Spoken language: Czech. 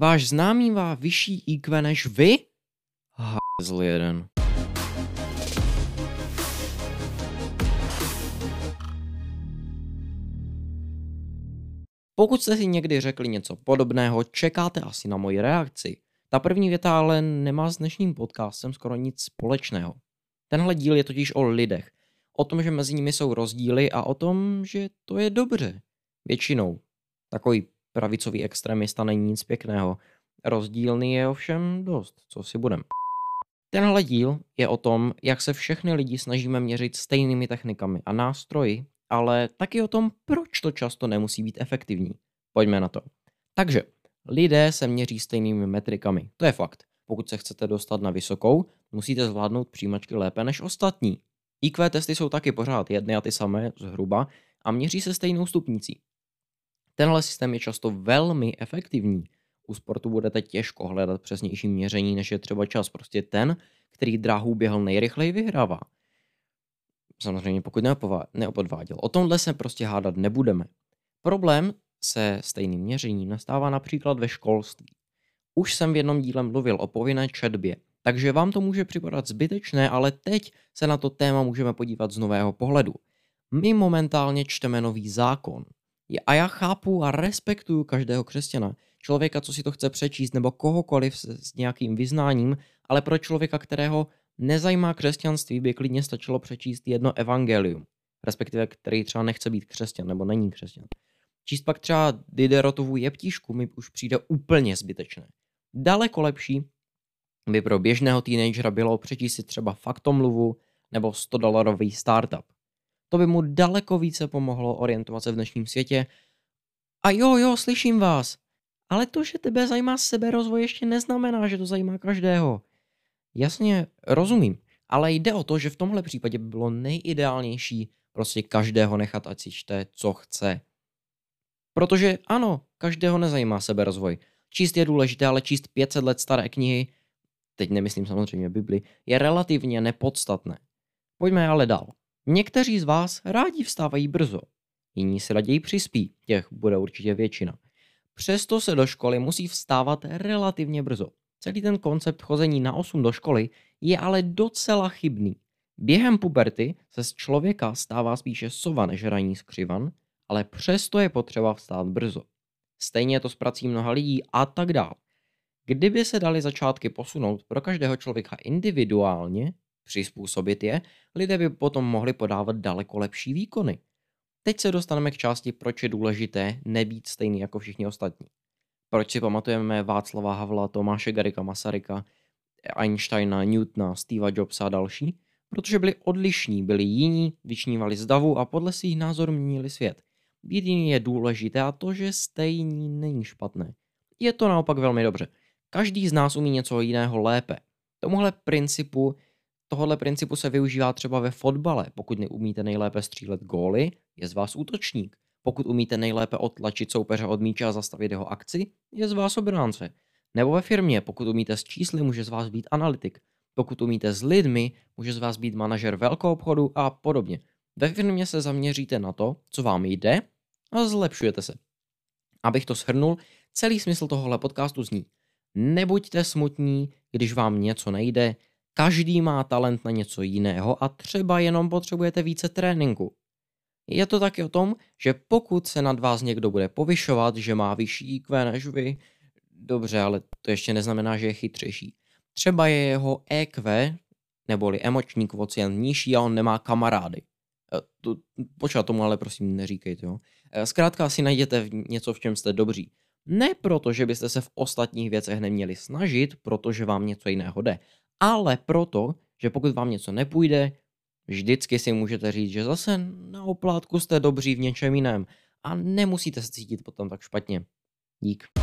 Váš známý má vyšší IQ než vy? Zl jeden. Pokud jste si někdy řekli něco podobného, čekáte asi na moji reakci. Ta první věta ale nemá s dnešním podcastem skoro nic společného. Tenhle díl je totiž o lidech. O tom, že mezi nimi jsou rozdíly a o tom, že to je dobře. Většinou. Takový pravicový extremista není nic pěkného. Rozdílný je ovšem dost, co si budem. Tenhle díl je o tom, jak se všechny lidi snažíme měřit stejnými technikami a nástroji, ale taky o tom, proč to často nemusí být efektivní. Pojďme na to. Takže, lidé se měří stejnými metrikami, to je fakt. Pokud se chcete dostat na vysokou, musíte zvládnout přijímačky lépe než ostatní. IQ testy jsou taky pořád jedny a ty samé zhruba a měří se stejnou stupnicí. Tenhle systém je často velmi efektivní. U sportu budete těžko hledat přesnější měření, než je třeba čas. Prostě ten, který dráhu běhl nejrychleji, vyhrává. Samozřejmě pokud neopodváděl. O tomhle se prostě hádat nebudeme. Problém se stejným měřením nastává například ve školství. Už jsem v jednom díle mluvil o povinné četbě, takže vám to může připadat zbytečné, ale teď se na to téma můžeme podívat z nového pohledu. My momentálně čteme nový zákon. A já chápu a respektuju každého křesťana, člověka, co si to chce přečíst, nebo kohokoliv s, s nějakým vyznáním, ale pro člověka, kterého nezajímá křesťanství, by klidně stačilo přečíst jedno evangelium, respektive který třeba nechce být křesťan nebo není křesťan. Číst pak třeba Diderotovu jeptíšku mi už přijde úplně zbytečné. Daleko lepší by pro běžného teenagera bylo přečíst si třeba faktomluvu nebo 100 dolarový startup. To by mu daleko více pomohlo orientovat se v dnešním světě. A jo, jo, slyším vás. Ale to, že tebe zajímá seberozvoj, ještě neznamená, že to zajímá každého. Jasně, rozumím, ale jde o to, že v tomhle případě by bylo nejideálnější prostě každého nechat, ať si čte, co chce. Protože ano, každého nezajímá seberozvoj. Číst je důležité, ale číst 500 let staré knihy, teď nemyslím samozřejmě Bibli, je relativně nepodstatné. Pojďme ale dál. Někteří z vás rádi vstávají brzo, jiní si raději přispí, těch bude určitě většina. Přesto se do školy musí vstávat relativně brzo. Celý ten koncept chození na 8 do školy je ale docela chybný. Během puberty se z člověka stává spíše sova než ranní skřivan, ale přesto je potřeba vstát brzo. Stejně je to s prací mnoha lidí a tak dál. Kdyby se dali začátky posunout pro každého člověka individuálně, přizpůsobit je, lidé by potom mohli podávat daleko lepší výkony. Teď se dostaneme k části, proč je důležité nebýt stejný jako všichni ostatní. Proč si pamatujeme Václava Havla, Tomáše Garika Masaryka, Einsteina, Newtona, Steva Jobsa a další? Protože byli odlišní, byli jiní, vyčnívali z davu a podle svých názorů měnili svět. Být jiný je důležité a to, že stejný není špatné. Je to naopak velmi dobře. Každý z nás umí něco jiného lépe. Tomuhle principu, tohle principu se využívá třeba ve fotbale. Pokud neumíte nejlépe střílet góly, je z vás útočník. Pokud umíte nejlépe odtlačit soupeře od míče a zastavit jeho akci, je z vás obránce. Nebo ve firmě, pokud umíte s čísly, může z vás být analytik. Pokud umíte s lidmi, může z vás být manažer velkou obchodu a podobně. Ve firmě se zaměříte na to, co vám jde a zlepšujete se. Abych to shrnul, celý smysl tohohle podcastu zní Nebuďte smutní, když vám něco nejde, každý má talent na něco jiného a třeba jenom potřebujete více tréninku. Je to taky o tom, že pokud se nad vás někdo bude povyšovat, že má vyšší IQ než vy, dobře, ale to ještě neznamená, že je chytřejší. Třeba je jeho EQ, neboli emoční kvocient nižší a on nemá kamarády. E, to, počkat tomu ale prosím neříkejte, jo. E, zkrátka si najděte něco, v čem jste dobří. Ne proto, že byste se v ostatních věcech neměli snažit, protože vám něco jiného jde, ale proto, že pokud vám něco nepůjde, vždycky si můžete říct, že zase na oplátku jste dobří v něčem jiném a nemusíte se cítit potom tak špatně. Dík.